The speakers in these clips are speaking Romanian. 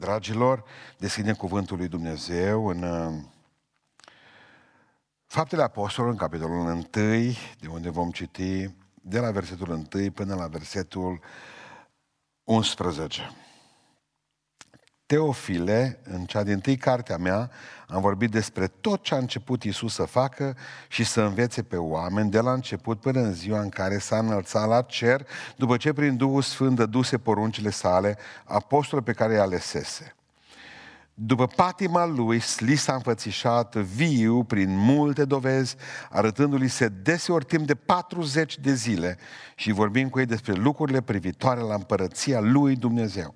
Dragilor, deschidem cuvântul lui Dumnezeu în uh, Faptele Apostolului, în capitolul 1, de unde vom citi de la versetul 1 până la versetul 11. Teofile, în cea din tâi cartea mea, am vorbit despre tot ce a început Isus să facă și să învețe pe oameni de la început până în ziua în care s-a înălțat la cer, după ce prin Duhul Sfânt dăduse poruncile sale, apostolul pe care i-a alesese. După patima lui, li s-a înfățișat viu prin multe dovezi, arătându-li se deseori timp de 40 de zile și vorbim cu ei despre lucrurile privitoare la împărăția lui Dumnezeu.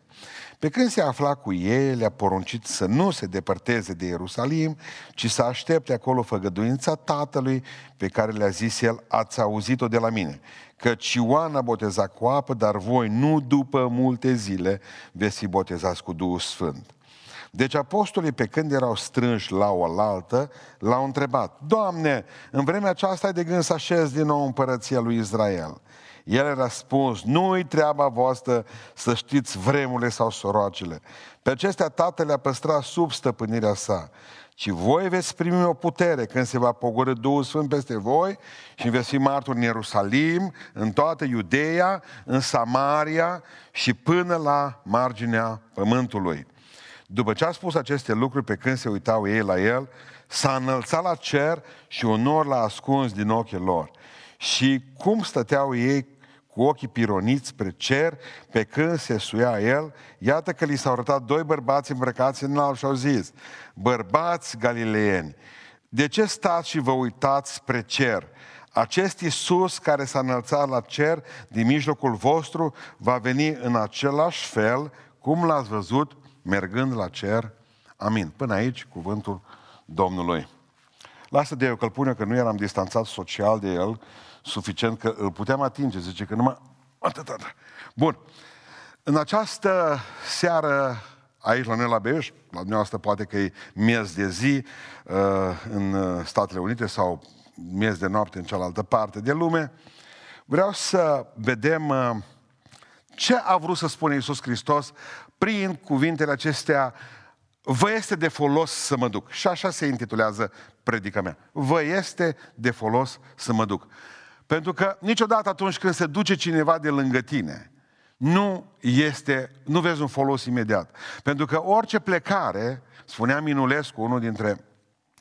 Pe când se afla cu ei, le-a poruncit să nu se depărteze de Ierusalim, ci să aștepte acolo făgăduința Tatălui pe care le-a zis el, ați auzit-o de la mine, că Ioan a botezat cu apă, dar voi nu după multe zile veți fi botezați cu Duhul Sfânt. Deci apostolii, pe când erau strânși la o altă, l-au întrebat, Doamne, în vremea aceasta ai de gând să așezi din nou împărăția lui Israel. El a răspuns, nu-i treaba voastră să știți vremurile sau soroacele. Pe acestea tatăl le-a păstrat sub stăpânirea sa. Ci voi veți primi o putere când se va pogorâ Duhul Sfânt peste voi și veți fi marturi în Ierusalim, în toată Iudeea, în Samaria și până la marginea pământului. După ce a spus aceste lucruri, pe când se uitau ei la el, s-a înălțat la cer și un nor l-a ascuns din ochii lor. Și cum stăteau ei cu ochii pironiți spre cer, pe când se suia el, iată că li s-au arătat doi bărbați îmbrăcați în alb și au zis, bărbați galileeni, de ce stați și vă uitați spre cer? Acest Iisus care s-a înălțat la cer din mijlocul vostru va veni în același fel cum l-ați văzut mergând la cer. Amin. Până aici cuvântul Domnului. Lasă de eu că-l pune că nu eram distanțat social de el, suficient că îl puteam atinge. Zice că numai... Atât, Bun. În această seară aici la noi la Beiuș, la dumneavoastră poate că e miez de zi uh, în Statele Unite sau miez de noapte în cealaltă parte de lume, vreau să vedem uh, ce a vrut să spună Iisus Hristos prin cuvintele acestea Vă este de folos să mă duc. Și așa se intitulează predica mea. Vă este de folos să mă duc. Pentru că niciodată atunci când se duce cineva de lângă tine, nu este, nu vezi un folos imediat. Pentru că orice plecare, spunea Minulescu, unul dintre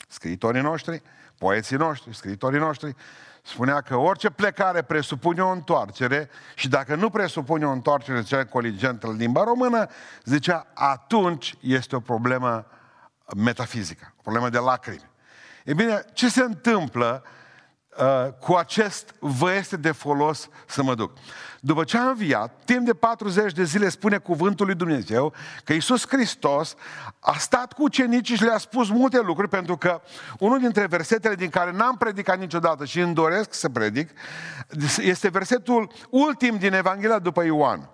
scriitorii noștri, poeții noștri, scriitorii noștri, spunea că orice plecare presupune o întoarcere și dacă nu presupune o întoarcere, zicea coligentă în limba română, zicea, atunci este o problemă metafizică, o problemă de lacrimi. E bine, ce se întâmplă uh, cu acest vă este de folos să mă duc? După ce a înviat, timp de 40 de zile spune cuvântul lui Dumnezeu că Iisus Hristos a stat cu ucenicii și le-a spus multe lucruri, pentru că unul dintre versetele din care n-am predicat niciodată și îmi doresc să predic, este versetul ultim din Evanghelia după Ioan.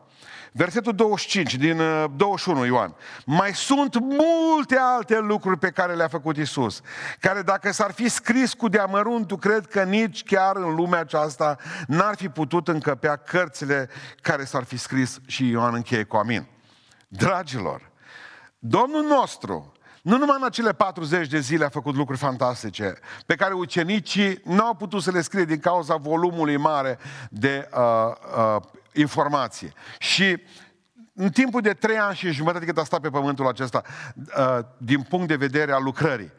Versetul 25 din 21 uh, Ioan. Mai sunt multe alte lucruri pe care le-a făcut Isus, care dacă s-ar fi scris cu deamăruntul, cred că nici chiar în lumea aceasta n-ar fi putut încăpea cărțile care s-ar fi scris și Ioan încheie cu amin. Dragilor, Domnul nostru nu numai în acele 40 de zile a făcut lucruri fantastice, pe care ucenicii nu au putut să le scrie din cauza volumului mare de uh, uh, informație. Și în timpul de trei ani și jumătate cât a stat pe pământul acesta, uh, din punct de vedere al lucrării,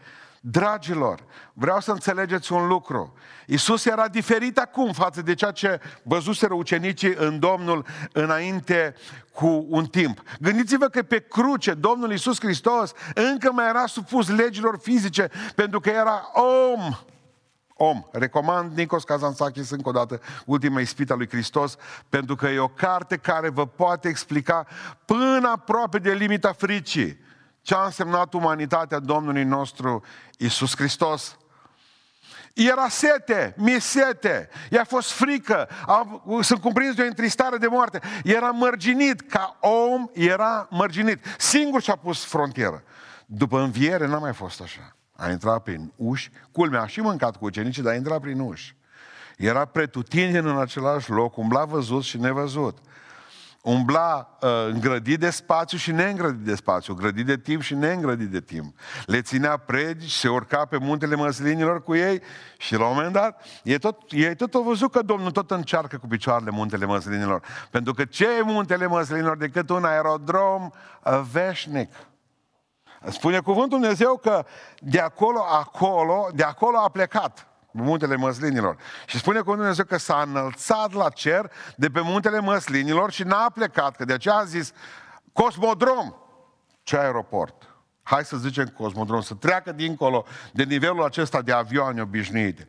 Dragilor, vreau să înțelegeți un lucru. Isus era diferit acum față de ceea ce văzuseră ucenicii în Domnul înainte cu un timp. Gândiți-vă că pe cruce Domnul Isus Hristos încă mai era supus legilor fizice pentru că era om om. Recomand Nikos Kazantzakis încă o dată, ultima ispită lui Hristos, pentru că e o carte care vă poate explica până aproape de limita fricii ce a însemnat umanitatea Domnului nostru Isus Hristos. Era sete, mi sete, i-a fost frică, a, sunt cuprins de o întristare de moarte. Era mărginit, ca om era mărginit. Singur și-a pus frontieră. După înviere n-a mai fost așa. A intrat prin uși, culmea, a și mâncat cu ucenicii, dar a intrat prin uși. Era pretutindeni în același loc, umbla văzut și nevăzut. Umbla uh, îngrădit de spațiu și neîngrădit de spațiu, grădit de timp și neîngrădit de timp. Le ținea predici, se urca pe muntele măslinilor cu ei și la un moment dat, ei tot, ei tot au văzut că Domnul tot încearcă cu picioarele muntele măslinilor. Pentru că ce e muntele măslinilor decât un aerodrom uh, veșnic? Spune cuvântul Dumnezeu că de acolo, acolo, de acolo a plecat muntele măslinilor. Și spune cuvântul Dumnezeu că s-a înălțat la cer de pe muntele măslinilor și n-a plecat, că de aceea a zis cosmodrom. Ce aeroport? Hai să zicem cosmodrom, să treacă dincolo de nivelul acesta de avioane obișnuite.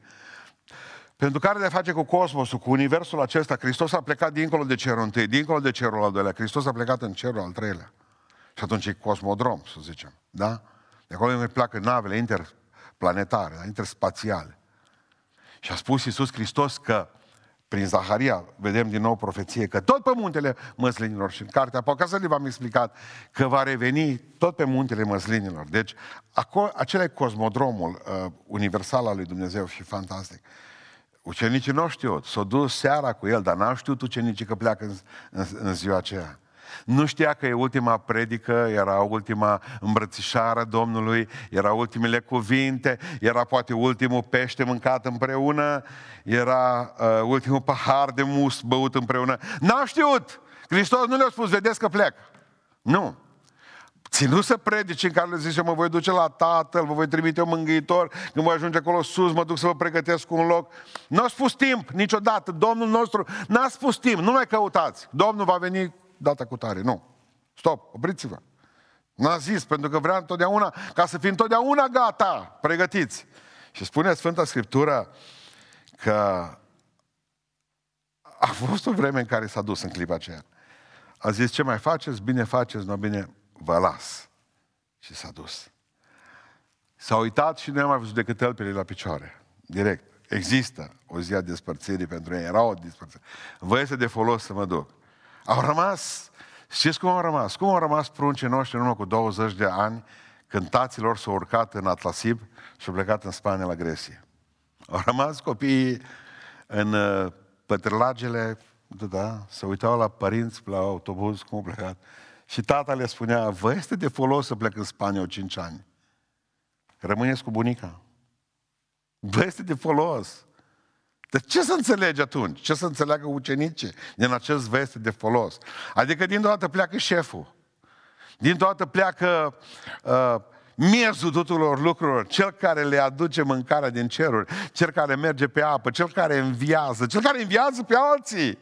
Pentru care de face cu cosmosul, cu universul acesta, Hristos a plecat dincolo de cerul întâi, dincolo de cerul al doilea, Hristos a plecat în cerul al treilea. Și atunci e cosmodrom, să zicem. Da? De acolo ne pleacă navele interplanetare, da? interspațiale. Și a spus Iisus Hristos că prin Zaharia, vedem din nou profeție, că tot pe muntele măslinilor și în cartea Apocalipsă v-am explicat că va reveni tot pe muntele măslinilor. Deci, acolo, acela e cosmodromul uh, universal al lui Dumnezeu și fantastic. Ucenicii nu știu, s-au dus seara cu el, dar n-au știut ucenicii că pleacă în, în, în ziua aceea. Nu știa că e ultima predică, era ultima îmbrățișare Domnului, era ultimele cuvinte, era poate ultimul pește mâncat împreună, era uh, ultimul pahar de mus băut împreună. N-a știut! Hristos nu le-a spus, vedeți că plec. Nu. Ținut să predici în care le zice, mă voi duce la Tatăl, vă voi trimite un mângâitor, când voi ajunge acolo sus, mă duc să vă pregătesc un loc. Nu a spus timp niciodată. Domnul nostru n-a spus timp, nu mai căutați. Domnul va veni data cu tare. Nu. Stop, opriți-vă. N-a zis, pentru că vrea întotdeauna, ca să fim întotdeauna gata, pregătiți. Și spune Sfânta Scriptură că a fost o vreme în care s-a dus în clipa aceea. A zis, ce mai faceți? Bine faceți, nu bine, vă las. Și s-a dus. S-a uitat și nu a mai văzut decât tălpile la picioare. Direct. Există o zi a despărțirii pentru ei. Era o despărțire. Vă este de folos să mă duc. Au rămas, știți cum au rămas? Cum au rămas pruncii noștri în urmă cu 20 de ani, când taților s-au urcat în Atlasib și au plecat în Spania la Grecia. Au rămas copiii în uh, pătrălagele, da, da, se uitau la părinți, la autobuz, cum au plecat. Și tata le spunea, vă este de folos să plec în Spania o 5 ani. Rămâneți cu bunica. Vă este de folos. De ce să înțelegi atunci? Ce să înțeleagă ucenicii din acest veste de folos? Adică din dată pleacă șeful. Din dată pleacă uh, miezul tuturor lucrurilor, cel care le aduce mâncarea din ceruri, cel care merge pe apă, cel care înviază, cel care înviază pe alții.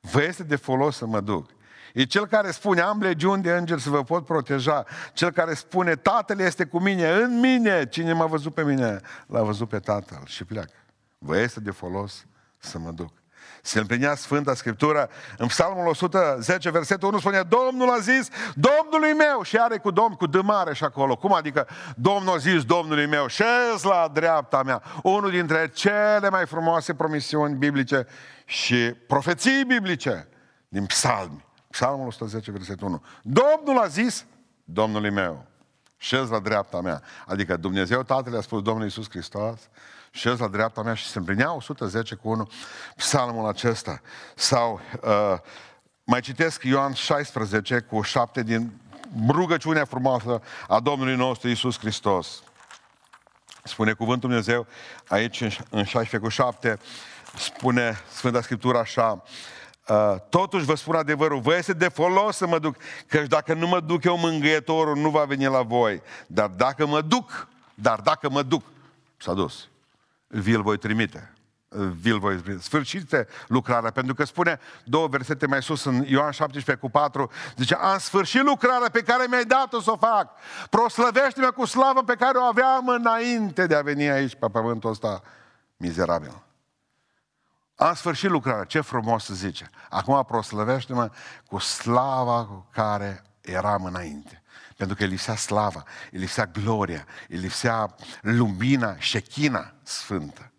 Vă este de folos să mă duc. E cel care spune, am legiuni de îngeri să vă pot proteja. Cel care spune, Tatăl este cu mine, în mine. Cine m-a văzut pe mine, l-a văzut pe Tatăl și pleacă vă este de folos să mă duc. Se împlinea Sfânta Scriptură în Psalmul 110, versetul 1 spune Domnul a zis Domnului meu și are cu Domn, cu dămare și acolo. Cum adică Domnul a zis Domnului meu șez la dreapta mea. Unul dintre cele mai frumoase promisiuni biblice și profeții biblice din psalmi. Psalmul 110, versetul 1. Domnul a zis Domnului meu șez la dreapta mea. Adică Dumnezeu Tatăl a spus Domnul Iisus Hristos șez la dreapta mea și se împlinea 110 cu 1 psalmul acesta. Sau uh, mai citesc Ioan 16 cu 7 din rugăciunea frumoasă a Domnului nostru Isus Hristos. Spune cuvântul Dumnezeu aici în 16 cu 7, spune Sfânta Scriptură așa, Uh, totuși vă spun adevărul, vă este de folos să mă duc, căci dacă nu mă duc eu, mângâietorul nu va veni la voi. Dar dacă mă duc, dar dacă mă duc, s-a dus vi-l voi trimite. Vi-l voi trimite. Sfârșite lucrarea, pentru că spune două versete mai sus în Ioan 17 cu 4, zice, am sfârșit lucrarea pe care mi-ai dat-o să o fac. Proslăvește-mă cu slavă pe care o aveam înainte de a veni aici pe pământul ăsta mizerabil. Am sfârșit lucrarea, ce frumos să zice. Acum proslăvește-mă cu slava cu care eram înainte. Pentru că îi lipsea slava, îi lipsea gloria, îi lipsea lumina, șechina sfântă.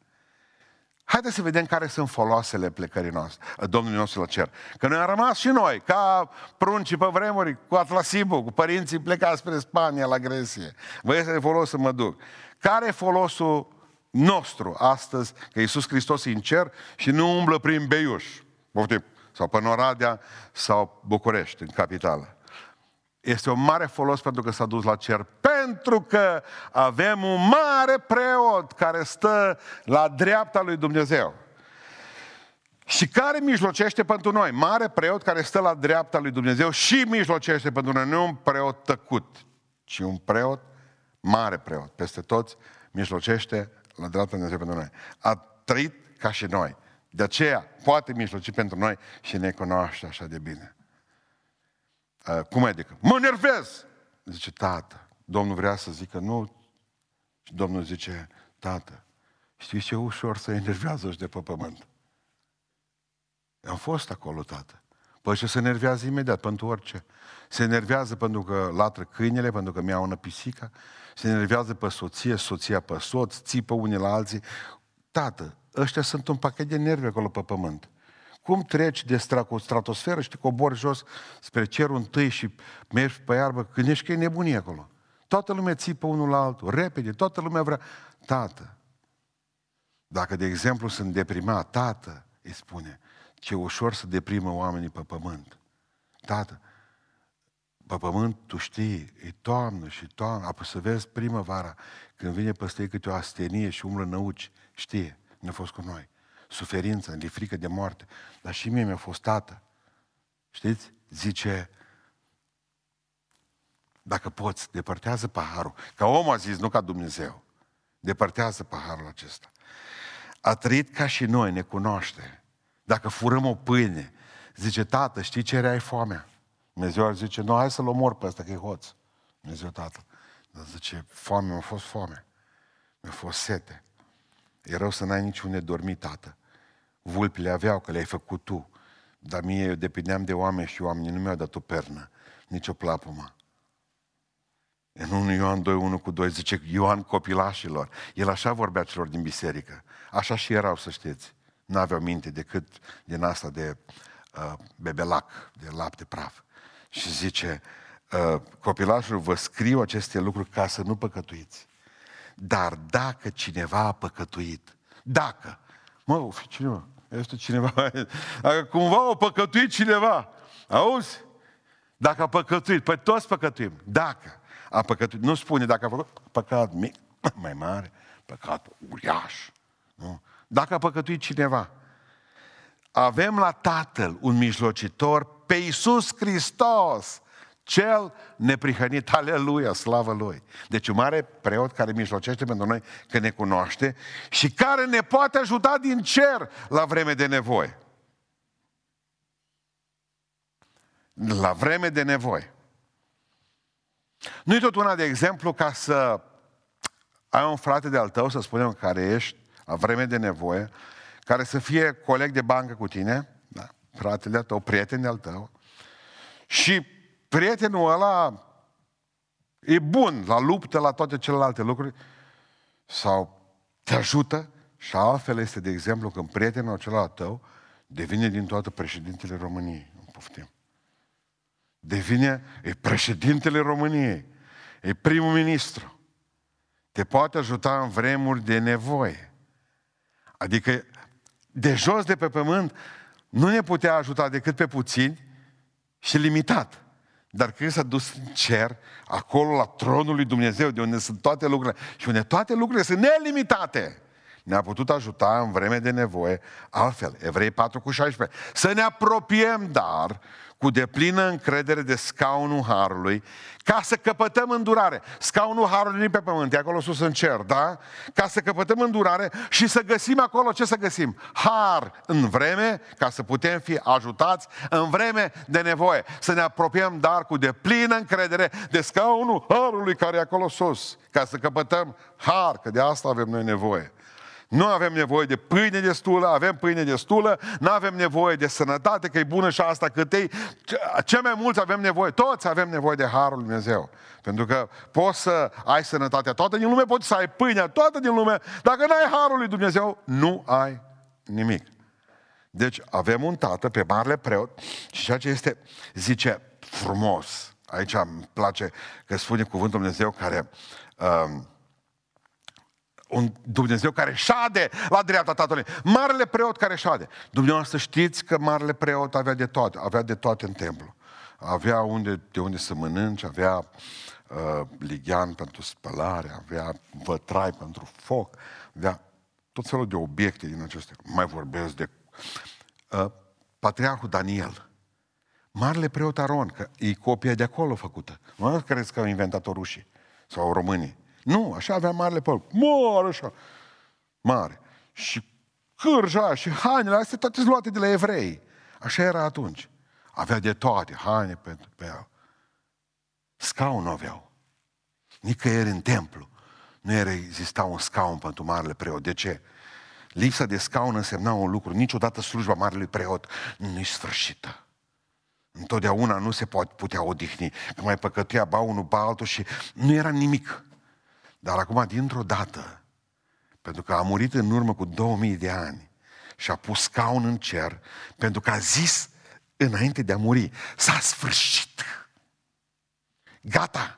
Haideți să vedem care sunt foloasele plecării noastre, Domnului nostru la cer. Că noi am rămas și noi, ca pruncii pe vremuri, cu Atlasibu, cu părinții plecați spre Spania, la Grecie. Vă este de folos să mă duc. Care e folosul nostru astăzi, că Iisus Hristos e în cer și nu umblă prin beiuș? Poftim, sau pe Noradea sau București, în capitală. Este un mare folos pentru că s-a dus la cer. Pentru că avem un mare preot care stă la dreapta lui Dumnezeu. Și care mijlocește pentru noi? Mare preot care stă la dreapta lui Dumnezeu și mijlocește pentru noi. Nu un preot tăcut, ci un preot, mare preot, peste toți, mijlocește la dreapta lui Dumnezeu pentru noi. A trăit ca și noi. De aceea poate mijloci pentru noi și ne cunoaște așa de bine. Uh, cum adică? Mă nervez! Zice, tată, Domnul vrea să zică nu. Și Domnul zice, tată, știți ce ușor să enervează și de pe pământ. Am fost acolo, tată. Păi și se enervează imediat pentru orice. Se enervează pentru că latră câinele, pentru că mi-a una pisica, se enervează pe soție, soția pe soț, țipă unii la alții. Tată, ăștia sunt un pachet de nervi acolo pe pământ. Cum treci de stratosferă și te cobori jos spre cerul întâi și mergi pe iarbă, gândești că e nebunie acolo. Toată lumea țipă unul la altul, repede, toată lumea vrea. Tată, dacă de exemplu sunt deprimat, tată, îi spune, ce ușor să deprimă oamenii pe pământ. Tată, pe pământ, tu știi, e toamnă și toamnă, apoi să vezi primăvara, când vine peste ei câte o astenie și umblă năuci, știe, ne-a fost cu noi. Suferință, de frică de moarte. Dar și mie mi-a fost tată. Știți? Zice, dacă poți, depărtează paharul. Ca om a zis, nu ca Dumnezeu. Depărtează paharul acesta. A trăit ca și noi, ne cunoaște. Dacă furăm o pâine, zice, tată, știi ce ai foamea? Dumnezeu ar zice, nu, hai să-l omor pe ăsta, că e hoț. Dumnezeu, tată. Dar zice, foame, mi-a fost foame. Mi-a fost sete. E rău să n-ai niciune dormi, tată. Vulpile aveau, că le-ai făcut tu. Dar mie eu depindeam de oameni și oamenii nu mi-au dat o pernă, nici o plapumă. În 1 Ioan 2, 1 cu 2 zice Ioan copilașilor. El așa vorbea celor din biserică. Așa și erau, să știți. N-aveau minte decât din asta de uh, bebelac, de lapte praf. Și zice, uh, copilașul, vă scriu aceste lucruri ca să nu păcătuiți. Dar dacă cineva a păcătuit, dacă, mă, o fi cineva, este cineva, dacă cumva a păcătuit cineva, auzi? Dacă a păcătuit, păi toți păcătuim, dacă a păcătuit, nu spune dacă a făcut păcat mic, mai mare, păcat uriaș, nu? Dacă a păcătuit cineva, avem la Tatăl un mijlocitor pe Iisus Hristos, cel neprihănit, aleluia, slavă Lui. Deci un mare preot care mijlocește pentru noi că ne cunoaște și care ne poate ajuta din cer la vreme de nevoie. La vreme de nevoie. Nu-i tot una de exemplu ca să ai un frate de-al tău, să spunem, care ești la vreme de nevoie, care să fie coleg de bancă cu tine, da, fratele tău, prieten de-al tău, și prietenul ăla e bun la luptă, la toate celelalte lucruri, sau te ajută, și altfel este, de exemplu, când prietenul acela tău devine din toată președintele României. Nu poftim. Devine, e președintele României, e primul ministru. Te poate ajuta în vremuri de nevoie. Adică, de jos de pe pământ, nu ne putea ajuta decât pe puțini și limitat. Dar când s-a dus în cer, acolo la tronul lui Dumnezeu, de unde sunt toate lucrurile, și unde toate lucrurile sunt nelimitate, ne-a putut ajuta în vreme de nevoie altfel. Evrei 4 cu 16. Să ne apropiem, dar, cu deplină încredere de scaunul Harului, ca să căpătăm îndurare. Scaunul Harului nu pe pământ, e acolo sus în cer, da? Ca să căpătăm îndurare și să găsim acolo ce să găsim? Har în vreme, ca să putem fi ajutați în vreme de nevoie. Să ne apropiem, dar cu deplină încredere de scaunul Harului care e acolo sus, ca să căpătăm har, că de asta avem noi nevoie. Nu avem nevoie de pâine destulă, avem pâine destulă, nu avem nevoie de sănătate, că e bună și asta cât ei. Ce mai mulți avem nevoie, toți avem nevoie de Harul Lui Dumnezeu. Pentru că poți să ai sănătatea toată din lume, poți să ai pâinea toată din lume, dacă nu ai Harul Lui Dumnezeu, nu ai nimic. Deci avem un tată pe marele preot și ceea ce este, zice, frumos. Aici îmi place că spune cuvântul Dumnezeu care uh, un Dumnezeu care șade la dreapta Tatălui. Marele preot care șade. Dumneavoastră știți că marele preot avea de toate, avea de toate în templu. Avea unde, de unde să mănânci, avea uh, lighean pentru spălare, avea vătrai pentru foc, avea tot felul de obiecte din acestea. Mai vorbesc de uh, Patriarhul Daniel. Marele preot Aron, că e copia de acolo făcută. Nu crezi că au inventat-o rușii sau românii. Nu, așa avea marele preot. Mare așa. Mare. Și cârja și hainele astea toate luate de la evrei. Așa era atunci. Avea de toate, haine pentru pe el. Scaun nu aveau. Nicăieri în templu nu era exista un scaun pentru marele preot. De ce? Lipsa de scaun însemna un lucru. Niciodată slujba marelui preot nu e sfârșită. Întotdeauna nu se poate putea odihni. Că mai păcătuia ba unul, ba altul și nu era nimic. Dar acum, dintr-o dată, pentru că a murit în urmă cu 2000 de ani și a pus scaun în cer, pentru că a zis înainte de a muri, s-a sfârșit. Gata,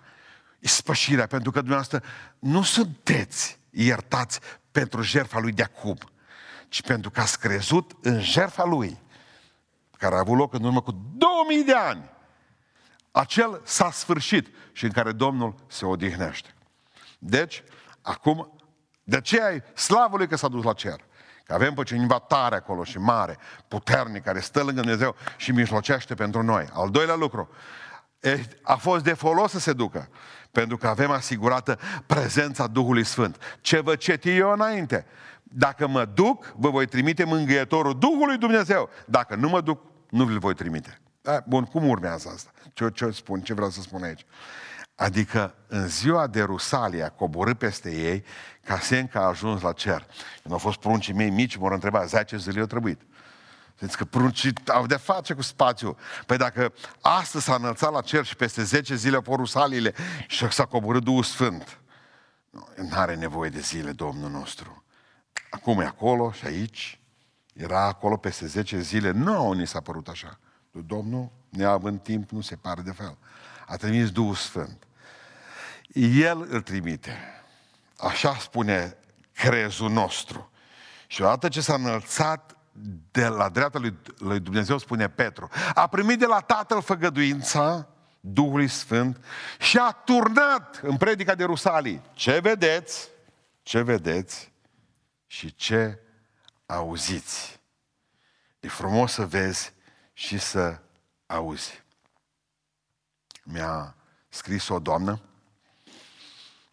spășirea, pentru că dumneavoastră nu sunteți iertați pentru jertfa lui de acum, ci pentru că ați crezut în jertfa lui, care a avut loc în urmă cu 2000 de ani. Acel s-a sfârșit și în care Domnul se odihnește. Deci, acum, de ce ai slavă lui că s-a dus la cer? Că avem pe cineva tare acolo și mare, puternic, care stă lângă Dumnezeu și mijlocește pentru noi. Al doilea lucru, a fost de folos să se ducă, pentru că avem asigurată prezența Duhului Sfânt. Ce vă ceti eu înainte? Dacă mă duc, vă voi trimite mângâietorul Duhului Dumnezeu. Dacă nu mă duc, nu vi-l voi trimite. Da, bun, cum urmează asta? Ce, ce spun? Ce vreau să spun aici? Adică în ziua de Rusalia coborâ peste ei ca semn că a ajuns la cer. Când au fost pruncii mei mici, m-au întrebat, 10 zile au trebuit. Ziți că pruncii au de face cu spațiu. Păi dacă astăzi s-a înălțat la cer și peste 10 zile au fost Rusaliile și s-a coborât Duhul Sfânt, nu are nevoie de zile Domnul nostru. Acum e acolo și aici, era acolo peste 10 zile, nu ni s-a părut așa. Domnul, neavând timp, nu se pare de fel. A trimis Duhul Sfânt. El îl trimite. Așa spune crezul nostru. Și odată ce s-a înălțat de la dreapta lui, lui Dumnezeu, spune Petru, a primit de la Tatăl făgăduința Duhului Sfânt și a turnat în predica de Rusalii. Ce vedeți? Ce vedeți? Și ce auziți? E frumos să vezi și să auzi. Mi-a scris o doamnă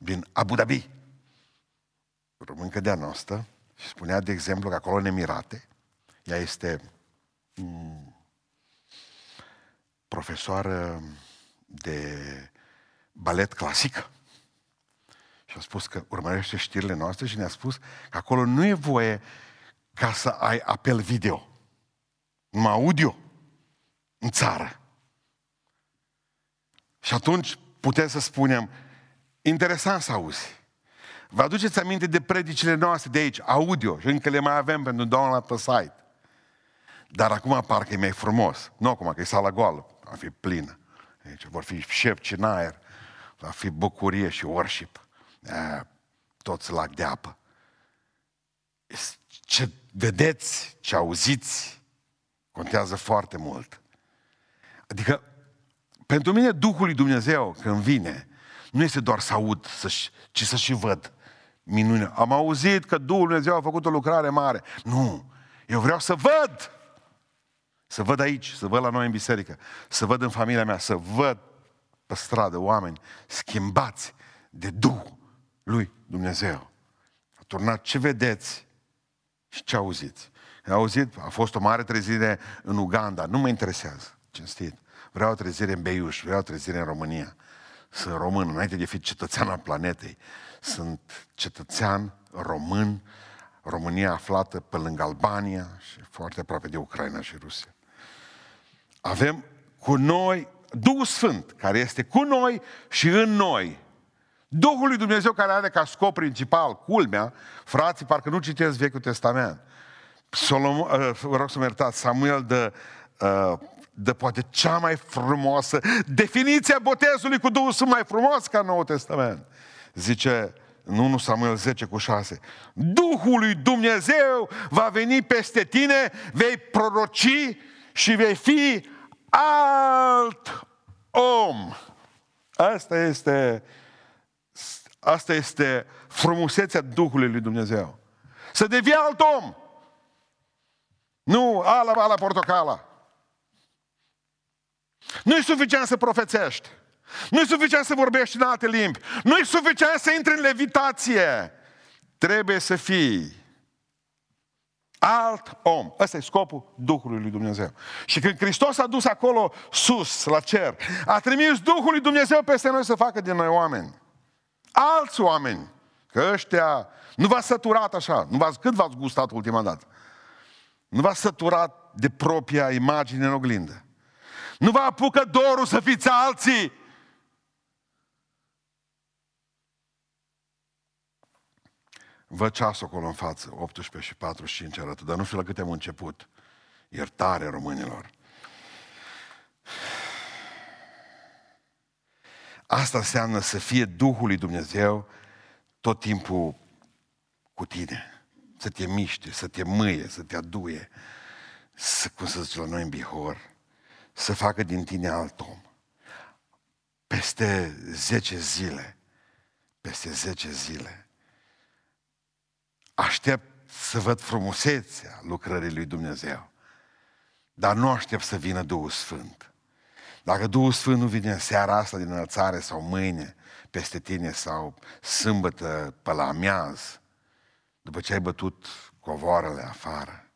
din Abu Dhabi, româncă de-a noastră, și spunea, de exemplu, că acolo în Emirate, ea este mm, profesoară de balet clasic. Și a spus că urmărește știrile noastre și ne-a spus că acolo nu e voie ca să ai apel video, numai audio în țară. Și atunci putem să spunem, interesant să auzi. Vă aduceți aminte de predicile noastre de aici, audio, și încă le mai avem pentru doamna pe site. Dar acum parcă e mai frumos. Nu acum, că e sala goală, va fi plină. Aici vor fi șef în aer, va fi bucurie și worship. E, toți lac de apă. Ce vedeți, ce auziți, contează foarte mult. Adică, pentru mine, Duhul lui Dumnezeu, când vine, nu este doar să aud, să ci să și văd minune. Am auzit că Duhul Dumnezeu a făcut o lucrare mare. Nu, eu vreau să văd. Să văd aici, să văd la noi în biserică, să văd în familia mea, să văd pe stradă oameni schimbați de Duhul lui Dumnezeu. A turnat ce vedeți și ce auziți. Am auzit, a fost o mare trezire în Uganda, nu mă interesează, cinstit. Vreau o trezire în Beiuș, vreau o trezire în România. Sunt român, înainte de a fi cetățean al planetei. Sunt cetățean român, România aflată pe lângă Albania și foarte aproape de Ucraina și Rusia. Avem cu noi Duhul Sfânt, care este cu noi și în noi. Duhul lui Dumnezeu care are ca scop principal, culmea, frații, parcă nu citesc Vechiul Testament. Solomon, uh, vă rog să mă iertați, Samuel dă, uh, dă poate cea mai frumoasă definiția botezului cu Duhul Sfânt mai frumos ca Noul Testament. Zice, în 1 Samuel 10 cu 6, Duhul lui Dumnezeu va veni peste tine, vei proroci și vei fi alt om. Asta este, asta este frumusețea Duhului lui Dumnezeu. Să devii alt om. Nu ala, ala, portocala. Nu e suficient să profețești. Nu e suficient să vorbești în alte limbi. Nu e suficient să intri în levitație. Trebuie să fii alt om. Ăsta e scopul Duhului lui Dumnezeu. Și când Hristos a dus acolo sus, la cer, a trimis Duhul lui Dumnezeu peste noi să facă din noi oameni. Alți oameni. Că ăștia nu v-ați săturat așa. Nu v-ați, cât v-ați gustat ultima dată? Nu v-ați săturat de propria imagine în oglindă. Nu vă apucă dorul să fiți alții. Văd ceasul acolo în față, 18 și 45 arată, dar nu știu la câte am început. Iertare românilor. Asta înseamnă să fie Duhul lui Dumnezeu tot timpul cu tine. Să te miște, să te mâie, să te aduie. Să, cum să zice la noi în Bihor, să facă din tine alt om. Peste 10 zile, peste 10 zile, aștept să văd frumusețea lucrării lui Dumnezeu. Dar nu aștept să vină Duhul Sfânt. Dacă Duhul Sfânt nu vine în seara asta din înălțare sau mâine peste tine sau sâmbătă pe la amiaz, după ce ai bătut covoarele afară,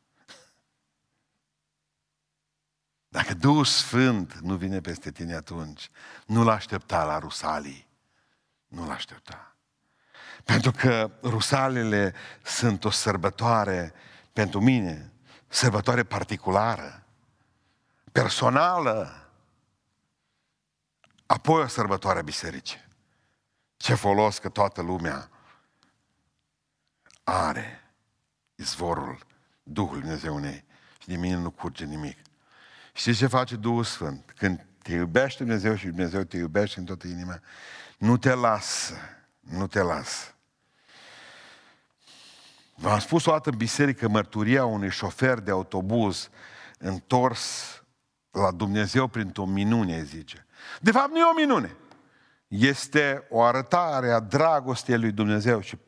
Dacă Duhul Sfânt nu vine peste tine atunci, nu-L aștepta la Rusalii. Nu-L aștepta. Pentru că Rusalele sunt o sărbătoare pentru mine, sărbătoare particulară, personală, apoi o sărbătoare bisericii. Ce folos că toată lumea are izvorul Duhului Dumnezeu în ei și din mine nu curge nimic. Știți ce face Duhul Sfânt? Când te iubește Dumnezeu și Dumnezeu te iubește în toată inima, nu te lasă, nu te lasă. V-am spus o dată în biserică mărturia unui șofer de autobuz întors la Dumnezeu printr-o minune, zice. De fapt, nu e o minune. Este o arătare a dragostei lui Dumnezeu și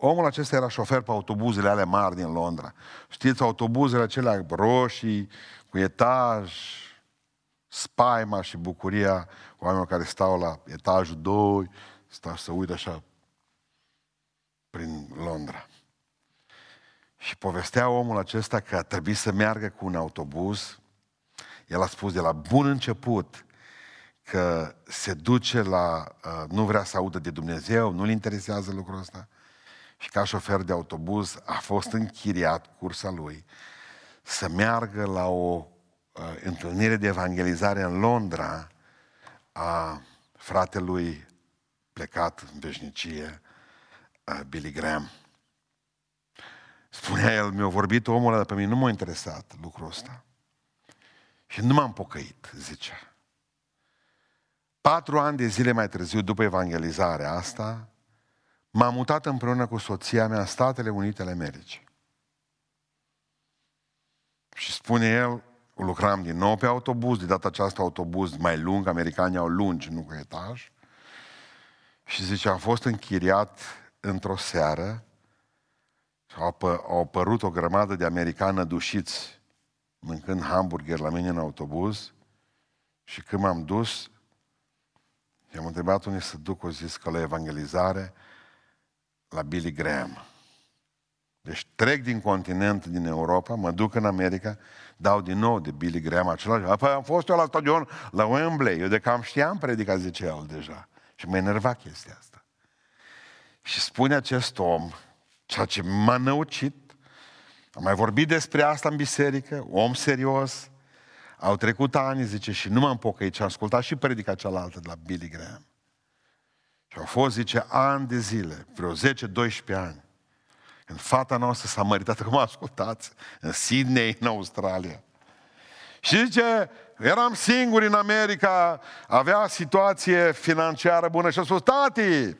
omul acesta era șofer pe autobuzele ale mari din Londra. Știți, autobuzele acelea roșii, cu etaj, spaima și bucuria oamenilor care stau la etajul 2, stau să uită așa prin Londra. Și povestea omul acesta că a trebuit să meargă cu un autobuz. El a spus de la bun început că se duce la... Uh, nu vrea să audă de Dumnezeu, nu-l interesează lucrul ăsta. Și ca șofer de autobuz a fost închiriat cursa lui să meargă la o uh, întâlnire de evangelizare în Londra a fratelui plecat în veșnicie, uh, Billy Graham. Spunea el, mi-a vorbit omul ăla, dar pe mine nu m-a interesat lucrul ăsta. Și nu m-am pocăit, zicea. Patru ani de zile mai târziu, după evangelizarea asta, m-am mutat împreună cu soția mea în Statele Unite ale Americii. Și spune el, lucram din nou pe autobuz, de data aceasta autobuz mai lung, americanii au lungi, nu cu etaj. Și zice, am fost închiriat într-o seară și au, apă, au apărut o grămadă de americani dușiți mâncând hamburger la mine în autobuz și când m-am dus, i-am întrebat unde să duc, o zis că la evangelizare la Billy Graham. Deci trec din continent, din Europa, mă duc în America, dau din nou de Billy Graham același. Apoi am fost eu la stadion, la Wembley. Eu de cam știam predica, zice el deja. Și mă enerva chestia asta. Și spune acest om, ceea ce m-a năucit, am mai vorbit despre asta în biserică, om serios, au trecut ani, zice, și nu m-am pocăit și am ascultat și predica cealaltă de la Billy Graham. Și au fost, zice, ani de zile, vreo 10-12 ani. Când fata noastră s-a măritat, cum ascultați, în Sydney, în Australia. Și zice, eram singuri în America, avea situație financiară bună și a spus, tati,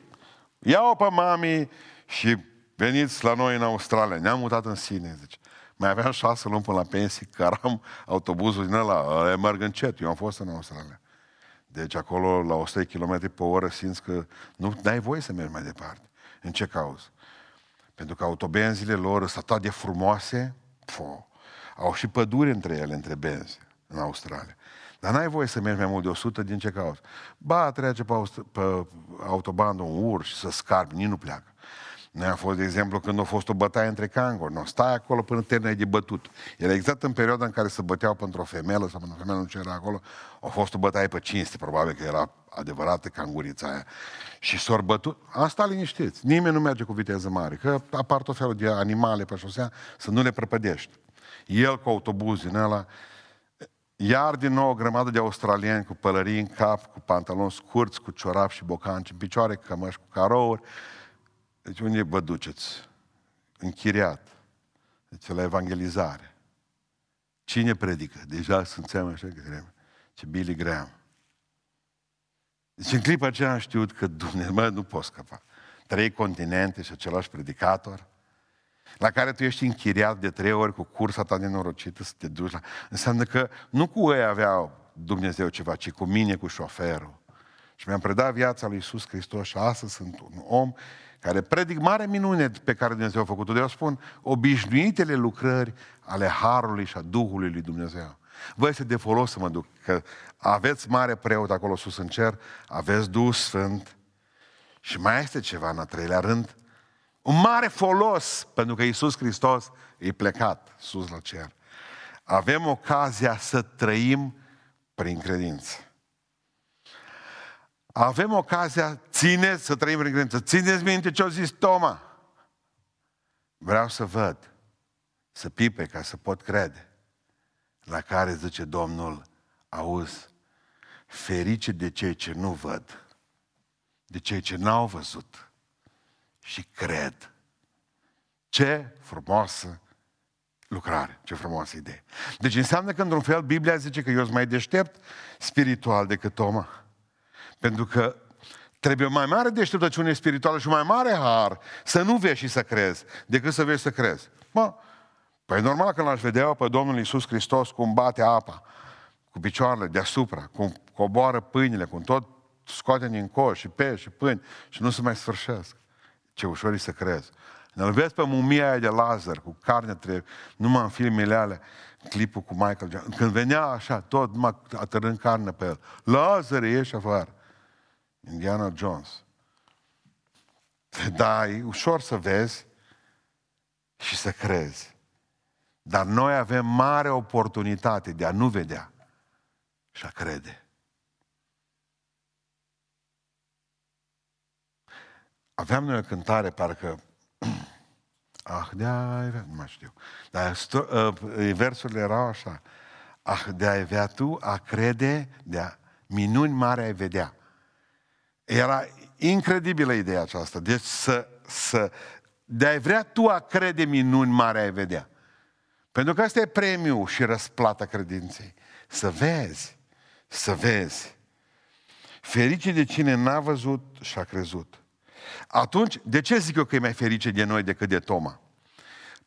Ia-o pe mami și veniți la noi în Australia. Ne-am mutat în sine, zice. Mai aveam șase luni până la pensii, căram autobuzul din ăla, merg încet, eu am fost în Australia. Deci acolo, la 100 km pe oră, simți că nu ai voie să mergi mai departe. În ce cauză? Pentru că autobenzile lor sunt atât de frumoase, fo, au și păduri între ele, între benzi, în Australia. Dar n-ai voie să mergi mai mult de 100 din ce cauză? Ba, trece pe, pe autobandă un ur și să scarpi, nici nu pleacă. Noi a fost, de exemplu, când a fost o bătaie între canguri. Nu, stai acolo până terminai de bătut. Era exact în perioada în care se băteau pentru o femeie sau pentru o femeie nu ce era acolo. A fost o bătaie pe cinste, probabil că era adevărată cangurița aia. Și s-au bătut. Asta liniștiți. Nimeni nu merge cu viteză mare. Că apar tot felul de animale pe șosea să nu le prăpădești. El cu autobuz din ăla, iar din nou o grămadă de australieni cu pălării în cap, cu pantaloni scurți, cu ciorapi și bocanci în picioare, cămăși cu carouri, deci unde vă duceți? Închiriat. Deci la evangelizare. Cine predică? Deja sunt așa că trebuie. Ce Billy Graham. Deci în clipa aceea am știut că Dumnezeu, mă, nu pot scăpa. Trei continente și același predicator, la care tu ești închiriat de trei ori cu cursa ta nenorocită să te duci la... Înseamnă că nu cu ei aveau Dumnezeu ceva, ci cu mine, cu șoferul. Și mi-am predat viața lui Iisus Hristos și astăzi sunt un om care predic mare minune pe care Dumnezeu a făcut-o. De eu spun, obișnuitele lucrări ale Harului și a Duhului lui Dumnezeu. Vă este de folos să mă duc, că aveți mare preot acolo sus în cer, aveți Duh Sfânt și mai este ceva în a treilea rând, un mare folos, pentru că Iisus Hristos e plecat sus la cer. Avem ocazia să trăim prin credință. Avem ocazia, țineți să trăim prin credință. Țineți minte ce a zis Toma. Vreau să văd, să pipe ca să pot crede. La care zice Domnul, auzi, ferice de cei ce nu văd, de cei ce n-au văzut și cred. Ce frumoasă lucrare, ce frumoasă idee. Deci înseamnă că, într-un fel, Biblia zice că eu sunt mai deștept spiritual decât Toma. Pentru că trebuie mai mare deșteptăciune spirituală și mai mare har să nu vezi și să crezi, decât să vezi să crezi. Mă, păi normal că l-aș vedea pe Domnul Iisus Hristos cum bate apa, cu picioarele deasupra, cum coboară pâinile, cum tot scoate din coș și pești și pâini și nu se mai sfârșesc. Ce ușor e să crezi. Ne-l vezi pe mumia aia de Lazar, cu carne trebuie, numai în filmele alea, clipul cu Michael Jackson. Când venea așa, tot numai atârând carne pe el. Lazar, ieși afară. Indiana Jones. Da, e ușor să vezi și să crezi. Dar noi avem mare oportunitate de a nu vedea și a crede. Aveam noi o cântare, parcă Ah, de a avea, nu mai știu. Dar sto, uh, versurile erau așa. Ah, de a avea tu, a crede, de a minuni mare ai vedea. Era incredibilă ideea aceasta. Deci să, să de ai vrea tu a crede minuni mare ai vedea. Pentru că asta e premiul și răsplata credinței. Să vezi, să vezi. Ferice de cine n-a văzut și a crezut. Atunci, de ce zic eu că e mai ferice de noi decât de Toma?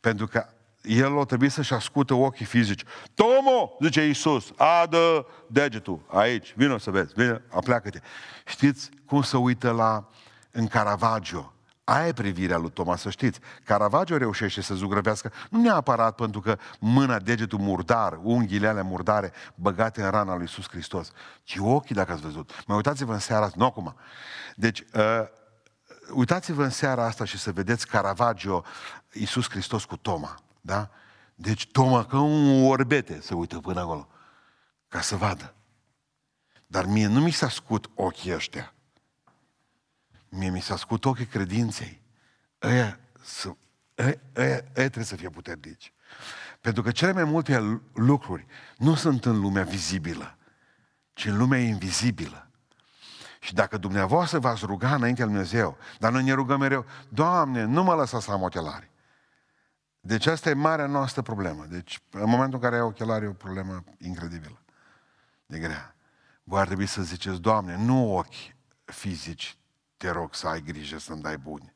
Pentru că el o trebuie să-și ascută ochii fizici. Tomo, zice Iisus, adă degetul aici, vină să vezi, vină, apleacă-te. Știți cum să uită la, în Caravaggio? Aia e privirea lui Toma, să știți. Caravaggio reușește să zugrăvească, nu neapărat pentru că mâna, degetul murdar, unghiile alea murdare băgate în rana lui Iisus Hristos, ci ochii, dacă ați văzut. Mai uitați-vă în seara asta, nu acum. Deci, uh, uitați-vă în seara asta și să vedeți Caravaggio, Iisus Hristos cu Toma. Da? Deci Toma ca un orbete se uită până acolo. Ca să vadă. Dar mie nu mi s-a scut ochii ăștia. Mie mi s-a scut ochii credinței. Ăia, să, ăia, ăia, ăia trebuie să fie puternici. Pentru că cele mai multe lucruri nu sunt în lumea vizibilă, ci în lumea invizibilă. Și dacă dumneavoastră v-ați ruga înaintea lui Dumnezeu, dar noi ne rugăm mereu, Doamne, nu mă lăsa să am ochelari. Deci asta e marea noastră problemă. Deci în momentul în care ai ochelari e o problemă incredibilă, de grea. Voi ar trebui să ziceți, Doamne, nu ochi fizici te rog să ai grijă să-mi dai buni,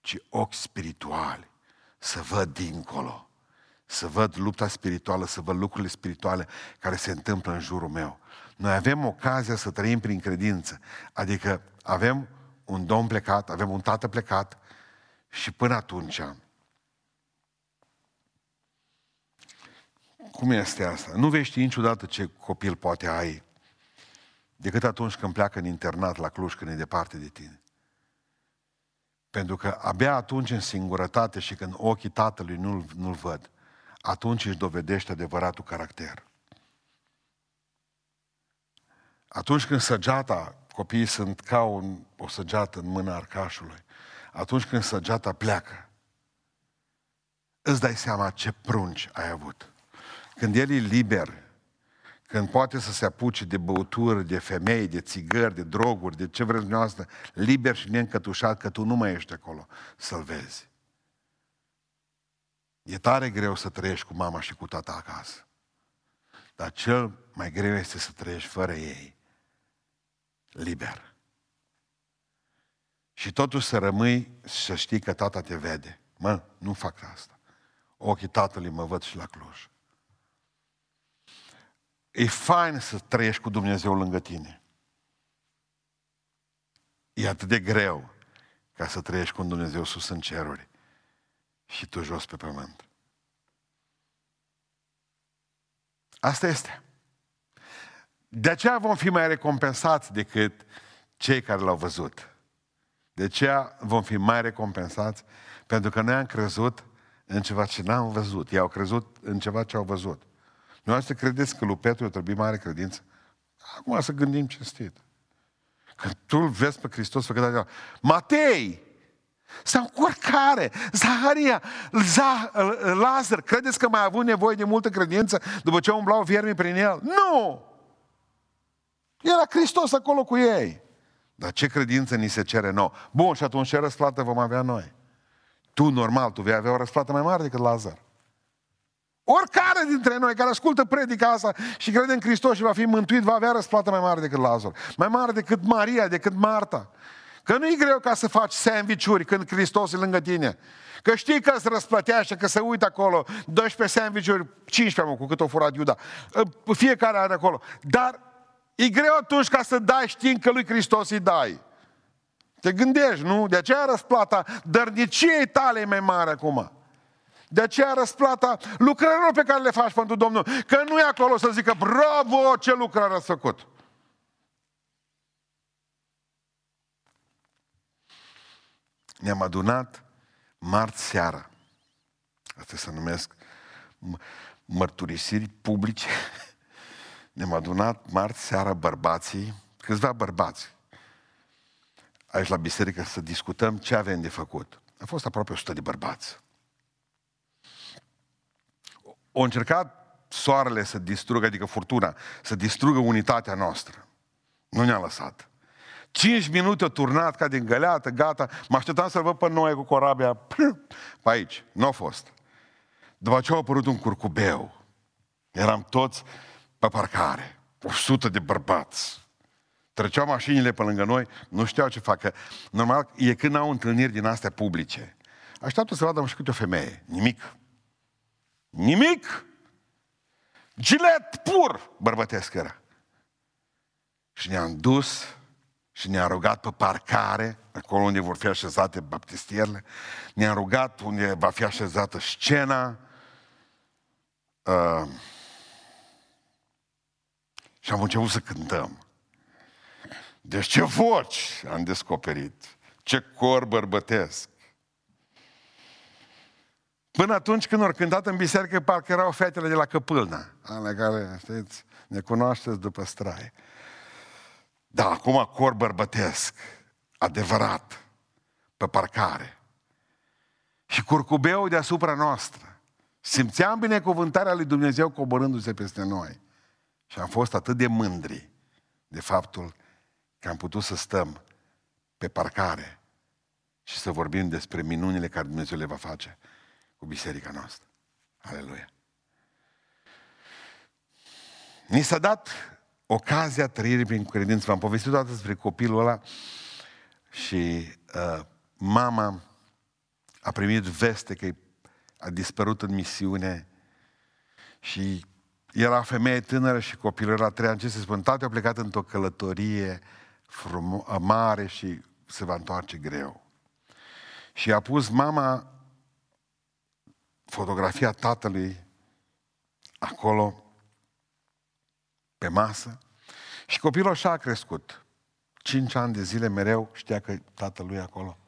ci ochi spirituali, să văd dincolo, să văd lupta spirituală, să văd lucrurile spirituale care se întâmplă în jurul meu. Noi avem ocazia să trăim prin credință, adică avem un domn plecat, avem un tată plecat și până atunci Cum este asta? Nu vei ști niciodată ce copil poate ai decât atunci când pleacă în internat la Cluj, când e departe de tine. Pentru că abia atunci în singurătate și când ochii tatălui nu-l, nu-l văd, atunci își dovedește adevăratul caracter. Atunci când săgeata, copiii sunt ca un, o săgeată în mâna arcașului, atunci când săgeata pleacă, îți dai seama ce prunci ai avut. Când el e liber, când poate să se apuce de băuturi, de femei, de țigări, de droguri, de ce vreți dumneavoastră, liber și neîncătușat, că tu nu mai ești acolo să-l vezi. E tare greu să trăiești cu mama și cu tata acasă. Dar cel mai greu este să trăiești fără ei, liber. Și totuși să rămâi și să știi că tata te vede. Mă, nu fac asta. Ochii tatălui mă văd și la Cluj. E fain să trăiești cu Dumnezeu lângă tine. E atât de greu ca să trăiești cu Dumnezeu sus în ceruri și tu jos pe pământ. Asta este. De aceea vom fi mai recompensați decât cei care l-au văzut. De aceea vom fi mai recompensați pentru că noi am crezut în ceva ce n-am văzut. Ei au crezut în ceva ce au văzut. Nu să credeți că lui Petru trebuie mare credință? Acum să gândim cinstit. Când tu îl vezi pe Hristos făcut așa, Matei, sau oricare, Zaharia, Zah, Lazar, credeți că mai a avut nevoie de multă credință după ce umblau viermi prin el? Nu! Era Hristos acolo cu ei. Dar ce credință ni se cere nouă? Bun, și atunci ce răsplată vom avea noi? Tu, normal, tu vei avea o răsplată mai mare decât Lazar. Oricare dintre noi care ascultă predica asta și crede în Hristos și va fi mântuit, va avea răsplată mai mare decât Lazar. Mai mare decât Maria, decât Marta. Că nu e greu ca să faci sandvișuri când Hristos e lângă tine. Că știi că îți răsplătește, că se uită acolo, 12 sandvișuri, 15 mă, cu cât o furat Iuda. Fiecare are acolo. Dar e greu atunci ca să dai știind că lui Hristos îi dai. Te gândești, nu? De aceea răsplata dărniciei tale e mai mare acum. De aceea răsplata lucrărilor pe care le faci pentru Domnul. Că nu e acolo să zică, bravo, ce lucrare ați făcut. Ne-am adunat marți seara. Asta se numesc mărturisiri publice. Ne-am adunat marți seara bărbații, câțiva bărbați, aici la biserică să discutăm ce avem de făcut. A fost aproape 100 de bărbați. O încercat soarele să distrugă, adică furtuna, să distrugă unitatea noastră. Nu ne-a lăsat. Cinci minute turnat ca din găleată, gata. Mă așteptam să-l văd pe noi cu corabia pe aici. Nu a fost. După ce a apărut un curcubeu, eram toți pe parcare. O sută de bărbați. Treceau mașinile pe lângă noi, nu știau ce facă. Normal, e când au întâlniri din astea publice. Așteaptă să vadă și câte o femeie. Nimic. Nimic. Gilet pur bărbătesc era. Și ne-am dus și ne-a rugat pe parcare, acolo unde vor fi așezate baptistierele, ne-a rugat unde va fi așezată scena. Uh, și am început să cântăm. Deci ce voci am descoperit, ce cor bărbătesc. Până atunci când au cântat în biserică, parcă erau fetele de la Căpâlna, ale care, știți, ne cunoașteți după straie. Da, acum cor bărbătesc, adevărat, pe parcare. Și curcubeul deasupra noastră. Simțeam binecuvântarea lui Dumnezeu coborându-se peste noi. Și am fost atât de mândri de faptul că am putut să stăm pe parcare și să vorbim despre minunile care Dumnezeu le va face cu biserica noastră. Aleluia! Ni s-a dat ocazia trăirii prin credință. V-am povestit toată despre copilul ăla și uh, mama a primit veste că a dispărut în misiune și era femeie tânără și copilul era trei ani. Ce se spune? Tati a plecat într-o călătorie frumo- mare și se va întoarce greu. Și a pus mama fotografia tatălui acolo pe masă și copilul așa a crescut. Cinci ani de zile mereu știa că tatălui e acolo.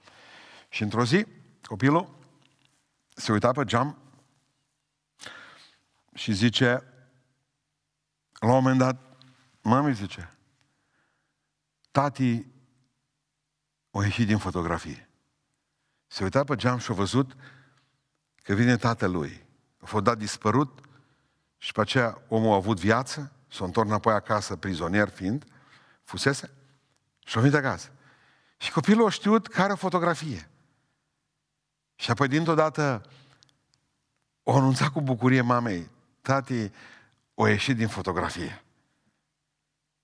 Și într-o zi, copilul se uita pe geam și zice, la un moment dat, mami zice, tati o ieșit din fotografie. Se uita pe geam și a văzut că vine tatălui. A fost dat dispărut și pe aceea omul a avut viață, s-a întors înapoi acasă, prizonier fiind, fusese, și a venit acasă. Și copilul a știut care o fotografie. Și apoi dintr-o dată o anunțat cu bucurie mamei, tati, o ieșit din fotografie.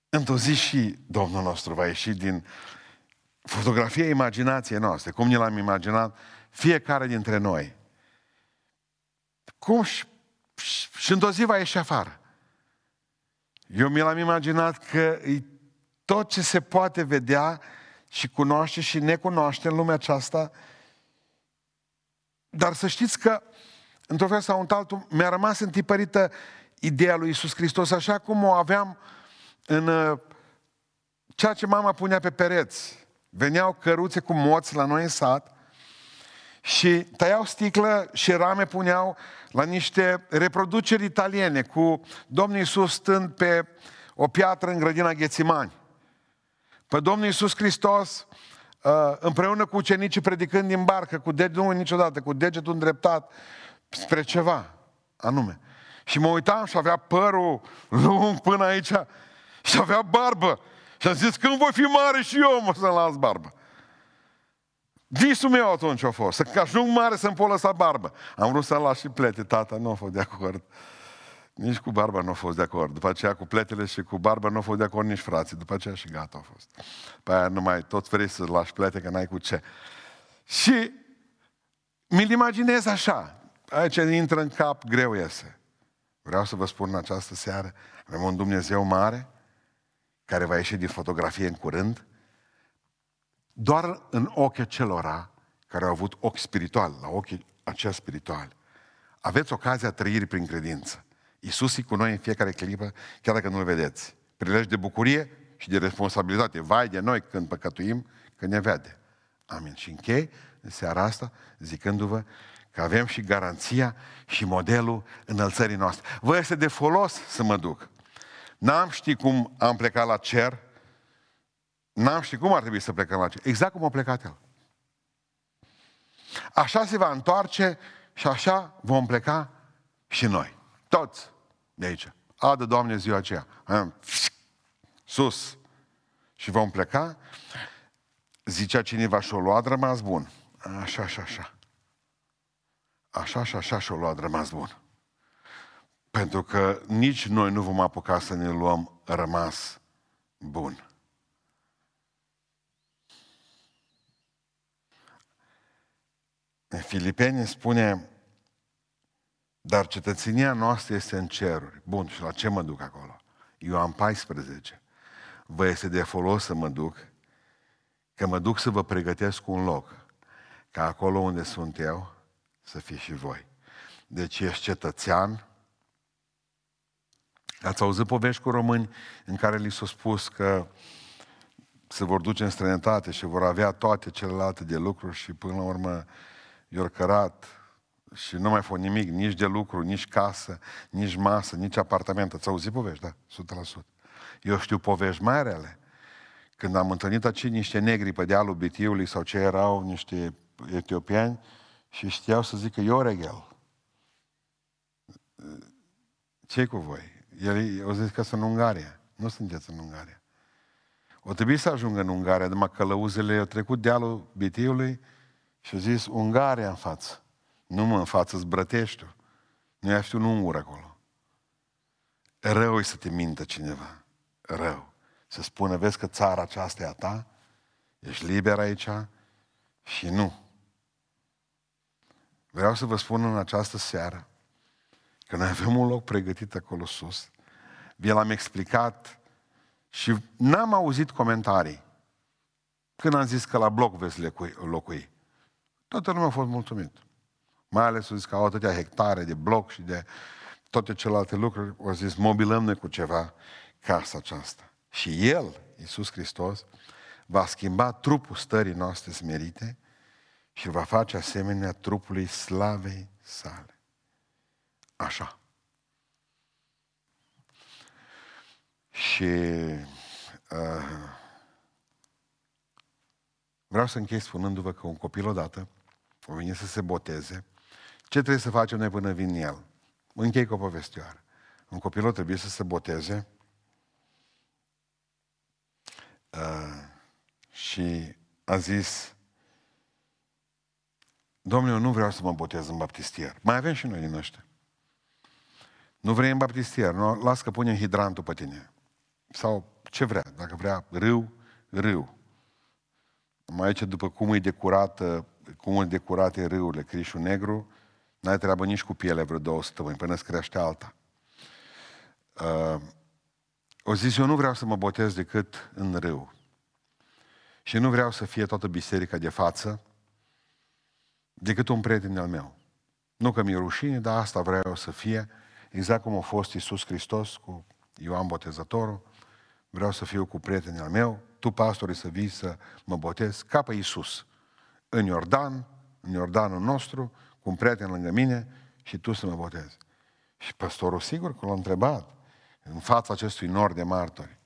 Într-o zi și Domnul nostru va ieși din fotografia imaginației noastre, cum ne l-am imaginat fiecare dintre noi. Cum și, și într-o zi va ieși afară. Eu mi l-am imaginat că e tot ce se poate vedea și cunoaște și necunoaște în lumea aceasta, dar să știți că, într-o fel sau altul, mi-a rămas întipărită ideea lui Isus Hristos, așa cum o aveam în uh, ceea ce mama punea pe pereți. Veneau căruțe cu moți la noi în sat și tăiau sticlă și rame puneau la niște reproduceri italiene cu Domnul Iisus stând pe o piatră în grădina Ghețimani. Pe Domnul Iisus Hristos uh, împreună cu ucenicii predicând din barcă, cu degetul, nu niciodată, cu degetul îndreptat spre ceva anume. Și mă uitam și avea părul lung până aici și avea barbă. Și am zis, când voi fi mare și eu mă să las barbă. Visul meu atunci a fost, să ajung mare să-mi pot lăsa barbă. Am vrut să-mi las și plete, tata nu a fost de acord. Nici cu barba nu a fost de acord. După aceea cu pletele și cu barba nu a fost de acord nici frații. După aceea și gata a fost. Pe aia nu mai tot vrei să lași plete că n-ai cu ce. Și mi-l imaginez așa. Aici intră în cap, greu iese. Vreau să vă spun în această seară, avem un Dumnezeu mare, care va ieși din fotografie în curând, doar în ochii celora care au avut ochi spiritual, la ochii aceia spirituali. Aveți ocazia trăirii prin credință. Iisus e cu noi în fiecare clipă, chiar dacă nu-L vedeți. Prilej de bucurie și de responsabilitate. Vai de noi când păcătuim, că ne vede. Amin. Și închei în seara asta zicându-vă că avem și garanția și modelul înălțării noastre. Vă este de folos să mă duc. N-am ști cum am plecat la cer, n-am ști cum ar trebui să plecăm la cer. Exact cum a plecat El. Așa se va întoarce și așa vom pleca și noi. Toți de aici. Adă, Doamne, ziua aceea. Sus. Și vom pleca. Zicea cineva și-o luat rămas bun. Așa, așa, așa. Așa și așa și-o luat rămas bun. Pentru că nici noi nu vom apuca să ne luăm rămas bun. În Filipeni spune, dar cetățenia noastră este în ceruri. Bun, și la ce mă duc acolo? Eu am 14. Vă este de folos să mă duc, că mă duc să vă pregătesc un loc, ca acolo unde sunt eu, să fie și voi. Deci ești cetățean, Ați auzit povești cu români în care li s-a spus că se vor duce în străinătate și vor avea toate celelalte de lucruri și până la urmă i cărat și nu mai fost nimic, nici de lucru, nici casă, nici masă, nici apartament. Ați auzit povești? Da, 100%. Eu știu povești mai rele. Când am întâlnit aici niște negri pe dealul Bitiului sau ce erau niște etiopiani și știau să zică eu regel. ce cu voi? El au zis că sunt în Ungaria. Nu sunteți în Ungaria. O trebuie să ajungă în Ungaria, numai călăuzele au trecut dealul Bitiului și au zis Ungaria în față. Nu mă, în față zbrătești Nu ești un ungur acolo. Rău e să te mintă cineva. Rău. Să spună, vezi că țara aceasta e a ta Ești liber aici și nu. Vreau să vă spun în această seară că noi avem un loc pregătit acolo sus. Vi l-am explicat și n-am auzit comentarii. Când am zis că la bloc veți locui, toată lumea a fost mulțumit. Mai ales au zis că au atâtea hectare de bloc și de toate celelalte lucruri. Au zis, mobilăm noi cu ceva casa aceasta. Și El, Iisus Hristos, va schimba trupul stării noastre smerite și îl va face asemenea trupului slavei sale. Așa. Și uh, vreau să închei spunându-vă că un copil odată o venit să se boteze. Ce trebuie să facem noi până vin el? Închei cu o povestioară. Un copil trebuie să se boteze uh, și a zis Domnule, eu nu vreau să mă botez în baptistier. Mai avem și noi din ăștia. Nu vrei în baptistier, nu? las că punem hidrantul pe tine. Sau ce vrea, dacă vrea râu, râu. Mai aici, după cum e decorată, cum e decurate râurile, Crișul Negru, n-ai treabă nici cu piele vreo două săptămâni, până îți crește alta. Uh, o zis, eu nu vreau să mă botez decât în râu. Și nu vreau să fie toată biserica de față, decât un prieten al meu. Nu că mi-e rușine, dar asta vreau să fie, exact cum a fost Iisus Hristos cu Ioan Botezătorul, vreau să fiu cu prietenii al meu, tu, pastorii, să vii să mă botez ca pe Iisus. În Iordan, în Iordanul nostru, cu un prieten lângă mine și tu să mă botezi. Și pastorul, sigur că l-a întrebat, în fața acestui nor de martori.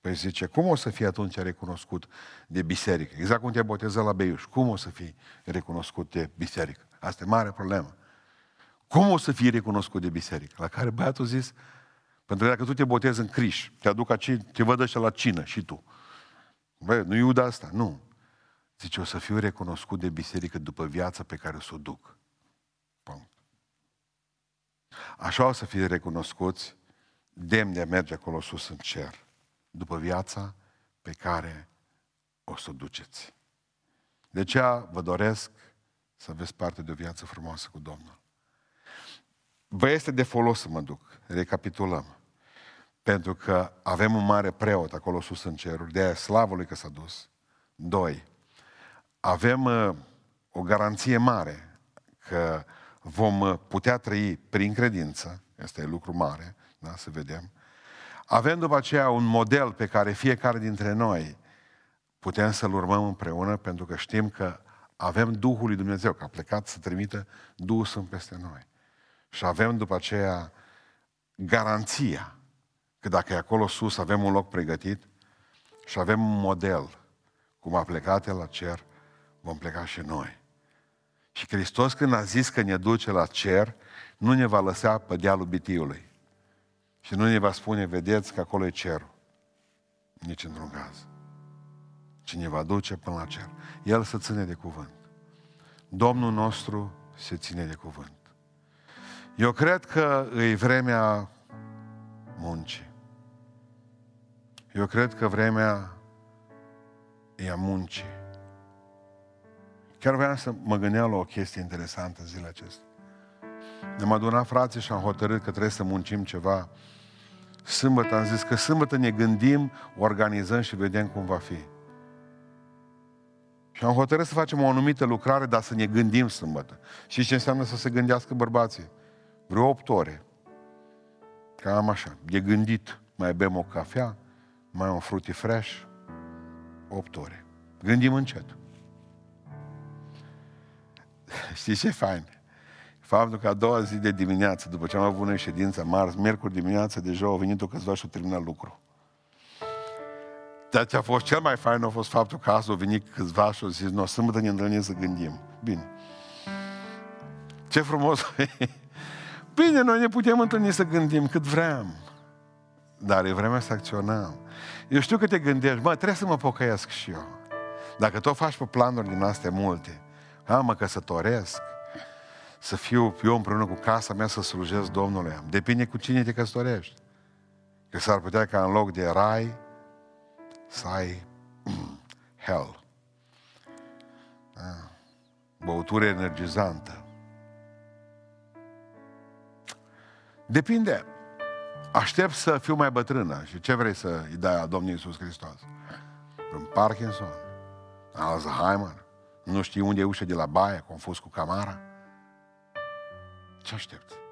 Păi zice, cum o să fii atunci recunoscut de biserică? Exact cum te boteză la Beiuș. Cum o să fii recunoscut de biserică? Asta e mare problemă. Cum o să fii recunoscut de biserică? La care băiatul zis, pentru că dacă tu te botezi în Criș, te aduc aici, te văd ăștia la cină și tu. Băi, nu iuda asta, nu. Zice, o să fiu recunoscut de biserică după viața pe care o să o duc. Punct. Așa o să fie recunoscuți demn de a merge acolo sus în cer după viața pe care o să o duceți. De aceea vă doresc să aveți parte de o viață frumoasă cu Domnul. Vă este de folos să mă duc. Recapitulăm. Pentru că avem un mare preot acolo sus în ceruri, de aia slavă lui că s-a dus. Doi, avem uh, o garanție mare că vom uh, putea trăi prin credință, este lucru mare, da, să vedem, avem după aceea un model pe care fiecare dintre noi putem să-l urmăm împreună pentru că știm că avem Duhul lui Dumnezeu, că a plecat să trimită Duhul Sfânt peste noi. Și avem după aceea garanția că dacă e acolo sus avem un loc pregătit și avem un model, cum a plecat El la cer, vom pleca și noi. Și Hristos când a zis că ne duce la cer, nu ne va lăsa pe dealul bitiului. Și nu ne va spune, vedeți că acolo e cerul. Nici într-un caz. Ci ne va duce până la cer. El se ține de cuvânt. Domnul nostru se ține de cuvânt. Eu cred că e vremea muncii. Eu cred că vremea e a muncii. Chiar vreau să mă gândeam la o chestie interesantă zilele acestea. Ne-am adunat frații și am hotărât că trebuie să muncim ceva Sâmbătă am zis că sâmbătă ne gândim, organizăm și vedem cum va fi. Și am hotărât să facem o anumită lucrare, dar să ne gândim sâmbătă. Și ce înseamnă să se gândească bărbații? Vreo 8 ore. Cam așa. E gândit. Mai bem o cafea, mai un fruti fresh. 8 ore. Gândim încet. Știți ce fain? Faptul că a doua zi de dimineață, după ce am avut noi ședință marți, miercuri dimineață, deja au venit o câțiva și au terminat lucru. Dar ce a fost cel mai fain a fost faptul că azi au venit câțiva și au zis, nu, sâmbătă ne întâlnim să gândim. Bine. Ce frumos Bine, noi ne putem întâlni să gândim cât vrem. Dar e vremea să acționăm. Eu știu că te gândești, mă, trebuie să mă pocăiesc și eu. Dacă tot faci pe planuri din astea multe, a, mă căsătoresc, să fiu eu împreună cu casa mea să slujesc Domnului. Depinde cu cine te căsătorești. Că s-ar putea ca în loc de rai să ai hell, Ah, băutură energizantă. Depinde. Aștept să fiu mai bătrână. Și ce vrei să îi dai a Domnului Iisus Hristos? Un Parkinson, Alzheimer, nu știi unde e ușa de la baie, confuz cu camara? Ce aștepți?